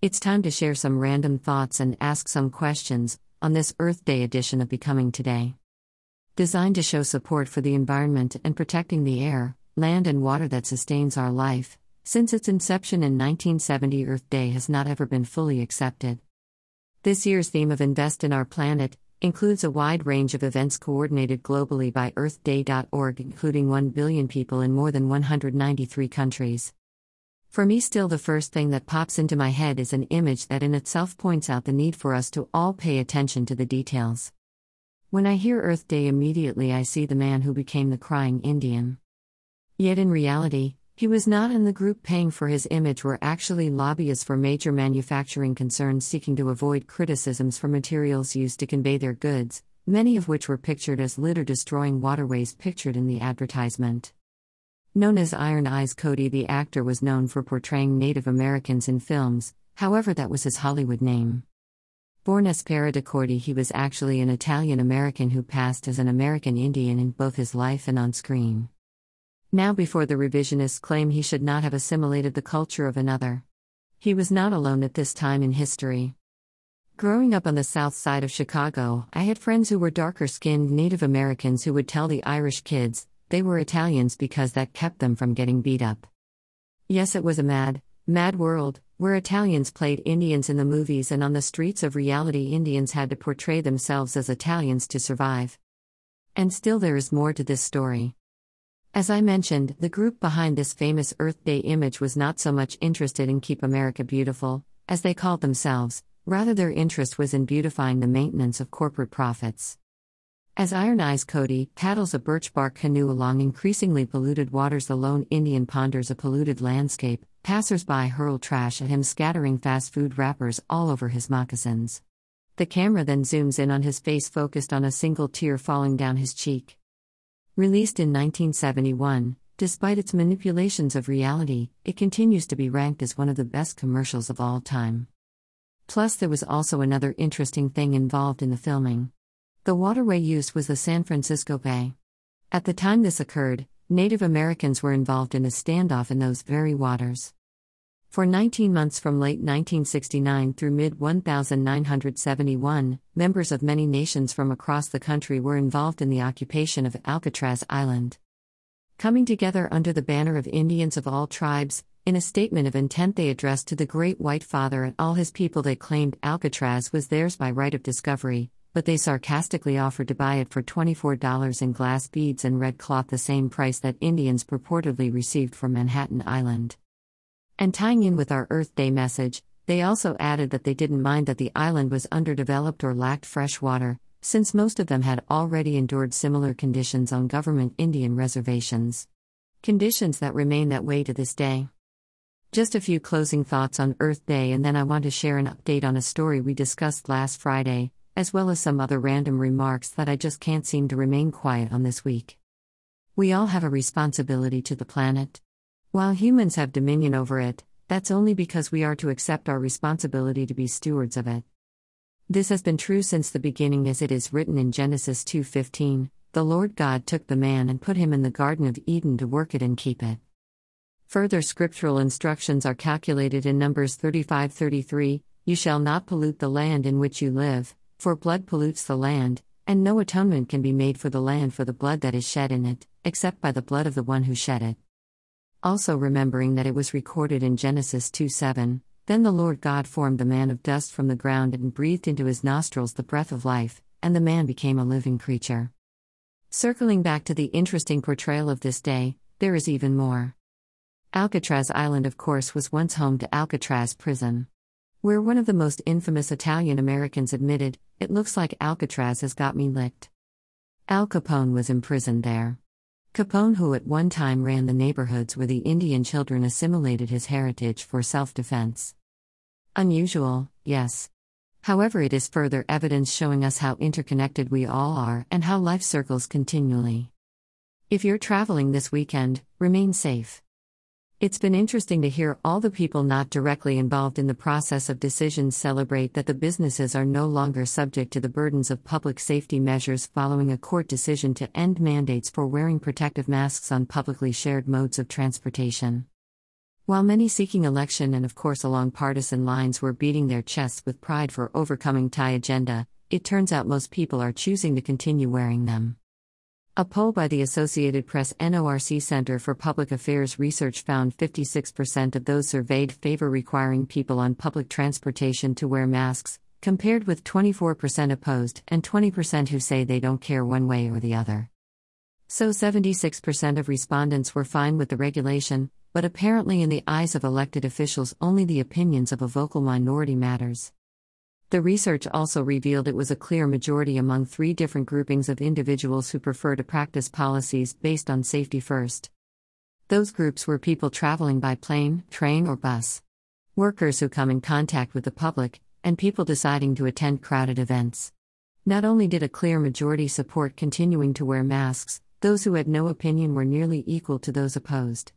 It's time to share some random thoughts and ask some questions on this Earth Day edition of Becoming Today. Designed to show support for the environment and protecting the air, land, and water that sustains our life, since its inception in 1970, Earth Day has not ever been fully accepted. This year's theme of Invest in Our Planet includes a wide range of events coordinated globally by EarthDay.org, including 1 billion people in more than 193 countries. For me, still the first thing that pops into my head is an image that in itself points out the need for us to all pay attention to the details. When I hear Earth Day, immediately I see the man who became the crying Indian. Yet in reality, he was not in the group paying for his image, were actually lobbyists for major manufacturing concerns seeking to avoid criticisms for materials used to convey their goods, many of which were pictured as litter destroying waterways pictured in the advertisement. Known as Iron Eyes Cody, the actor was known for portraying Native Americans in films, however, that was his Hollywood name. Born as Pera de Corti, he was actually an Italian American who passed as an American Indian in both his life and on screen. Now, before the revisionists claim he should not have assimilated the culture of another. He was not alone at this time in history. Growing up on the south side of Chicago, I had friends who were darker skinned Native Americans who would tell the Irish kids, they were Italians because that kept them from getting beat up. Yes, it was a mad, mad world, where Italians played Indians in the movies and on the streets of reality, Indians had to portray themselves as Italians to survive. And still, there is more to this story. As I mentioned, the group behind this famous Earth Day image was not so much interested in Keep America Beautiful, as they called themselves, rather, their interest was in beautifying the maintenance of corporate profits. As Iron Eyes Cody paddles a birch bark canoe along increasingly polluted waters, the lone Indian ponders a polluted landscape. Passersby hurl trash at him, scattering fast food wrappers all over his moccasins. The camera then zooms in on his face, focused on a single tear falling down his cheek. Released in 1971, despite its manipulations of reality, it continues to be ranked as one of the best commercials of all time. Plus, there was also another interesting thing involved in the filming. The waterway used was the San Francisco Bay. At the time this occurred, Native Americans were involved in a standoff in those very waters. For 19 months from late 1969 through mid 1971, members of many nations from across the country were involved in the occupation of Alcatraz Island. Coming together under the banner of Indians of all tribes, in a statement of intent they addressed to the Great White Father and all his people, they claimed Alcatraz was theirs by right of discovery, but they sarcastically offered to buy it for $24 in glass beads and red cloth, the same price that Indians purportedly received for Manhattan Island. And tying in with our Earth Day message, they also added that they didn't mind that the island was underdeveloped or lacked fresh water, since most of them had already endured similar conditions on government Indian reservations. Conditions that remain that way to this day. Just a few closing thoughts on Earth Day, and then I want to share an update on a story we discussed last Friday as well as some other random remarks that I just can't seem to remain quiet on this week. We all have a responsibility to the planet. While humans have dominion over it, that's only because we are to accept our responsibility to be stewards of it. This has been true since the beginning as it is written in Genesis 2:15, the Lord God took the man and put him in the garden of Eden to work it and keep it. Further scriptural instructions are calculated in Numbers 35:33, you shall not pollute the land in which you live, for blood pollutes the land, and no atonement can be made for the land for the blood that is shed in it, except by the blood of the one who shed it. Also, remembering that it was recorded in Genesis 2 7, Then the Lord God formed the man of dust from the ground and breathed into his nostrils the breath of life, and the man became a living creature. Circling back to the interesting portrayal of this day, there is even more. Alcatraz Island, of course, was once home to Alcatraz Prison. Where one of the most infamous Italian Americans admitted, it looks like Alcatraz has got me licked. Al Capone was imprisoned there. Capone, who at one time ran the neighborhoods where the Indian children assimilated his heritage for self defense. Unusual, yes. However, it is further evidence showing us how interconnected we all are and how life circles continually. If you're traveling this weekend, remain safe. It's been interesting to hear all the people not directly involved in the process of decisions celebrate that the businesses are no longer subject to the burdens of public safety measures following a court decision to end mandates for wearing protective masks on publicly shared modes of transportation. While many seeking election and, of course, along partisan lines were beating their chests with pride for overcoming Thai agenda, it turns out most people are choosing to continue wearing them. A poll by the Associated Press NORC Center for Public Affairs Research found 56% of those surveyed favor requiring people on public transportation to wear masks, compared with 24% opposed and 20% who say they don't care one way or the other. So 76% of respondents were fine with the regulation, but apparently, in the eyes of elected officials, only the opinions of a vocal minority matters. The research also revealed it was a clear majority among three different groupings of individuals who prefer to practice policies based on safety first. Those groups were people traveling by plane, train, or bus, workers who come in contact with the public, and people deciding to attend crowded events. Not only did a clear majority support continuing to wear masks, those who had no opinion were nearly equal to those opposed.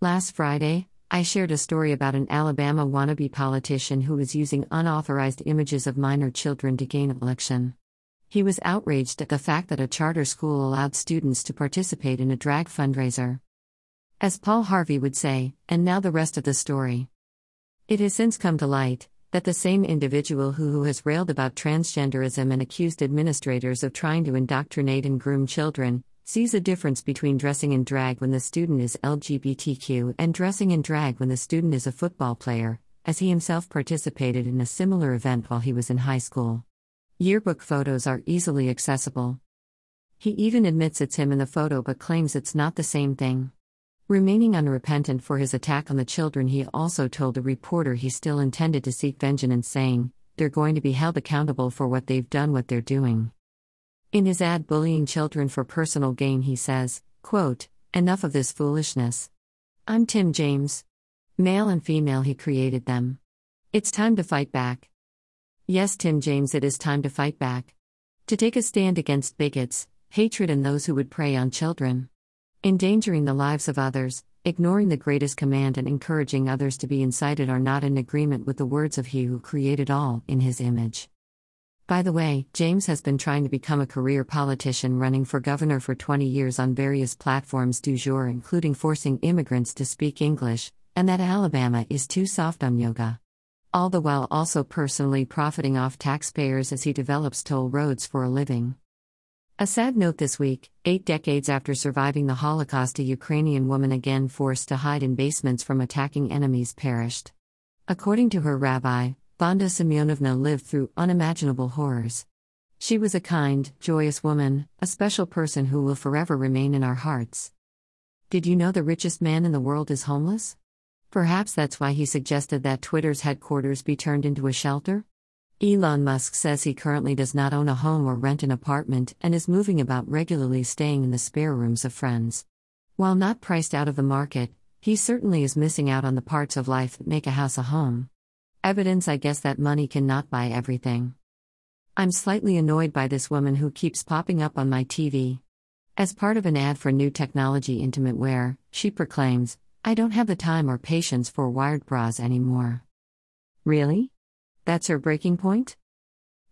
Last Friday, I shared a story about an Alabama wannabe politician who was using unauthorized images of minor children to gain election. He was outraged at the fact that a charter school allowed students to participate in a drag fundraiser. As Paul Harvey would say, and now the rest of the story. It has since come to light that the same individual who, who has railed about transgenderism and accused administrators of trying to indoctrinate and groom children sees a difference between dressing in drag when the student is LGBTQ and dressing in drag when the student is a football player, as he himself participated in a similar event while he was in high school. Yearbook photos are easily accessible. He even admits it's him in the photo but claims it's not the same thing. Remaining unrepentant for his attack on the children, he also told a reporter he still intended to seek vengeance, saying, They're going to be held accountable for what they've done, what they're doing. In his ad Bullying Children for Personal Gain, he says, quote, Enough of this foolishness. I'm Tim James. Male and female, he created them. It's time to fight back. Yes, Tim James, it is time to fight back. To take a stand against bigots, hatred, and those who would prey on children. Endangering the lives of others, ignoring the greatest command, and encouraging others to be incited are not in agreement with the words of He who created all in His image. By the way, James has been trying to become a career politician running for governor for 20 years on various platforms du jour, including forcing immigrants to speak English, and that Alabama is too soft on yoga. All the while also personally profiting off taxpayers as he develops toll roads for a living. A sad note this week eight decades after surviving the Holocaust, a Ukrainian woman again forced to hide in basements from attacking enemies perished. According to her rabbi, Vanda Semyonovna lived through unimaginable horrors. She was a kind, joyous woman, a special person who will forever remain in our hearts. Did you know the richest man in the world is homeless? Perhaps that's why he suggested that Twitter's headquarters be turned into a shelter? Elon Musk says he currently does not own a home or rent an apartment and is moving about regularly staying in the spare rooms of friends. While not priced out of the market, he certainly is missing out on the parts of life that make a house a home. Evidence, I guess, that money cannot buy everything. I'm slightly annoyed by this woman who keeps popping up on my TV. As part of an ad for new technology intimate wear, she proclaims, I don't have the time or patience for wired bras anymore. Really? That's her breaking point?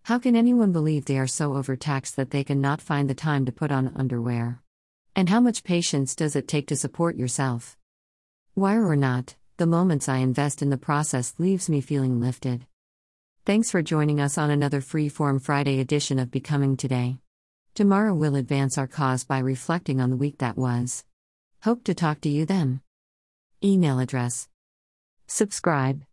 How can anyone believe they are so overtaxed that they cannot find the time to put on underwear? And how much patience does it take to support yourself? Wire or not, the moments I invest in the process leaves me feeling lifted. Thanks for joining us on another Freeform Friday edition of Becoming Today. Tomorrow we'll advance our cause by reflecting on the week that was. Hope to talk to you then. Email address. Subscribe.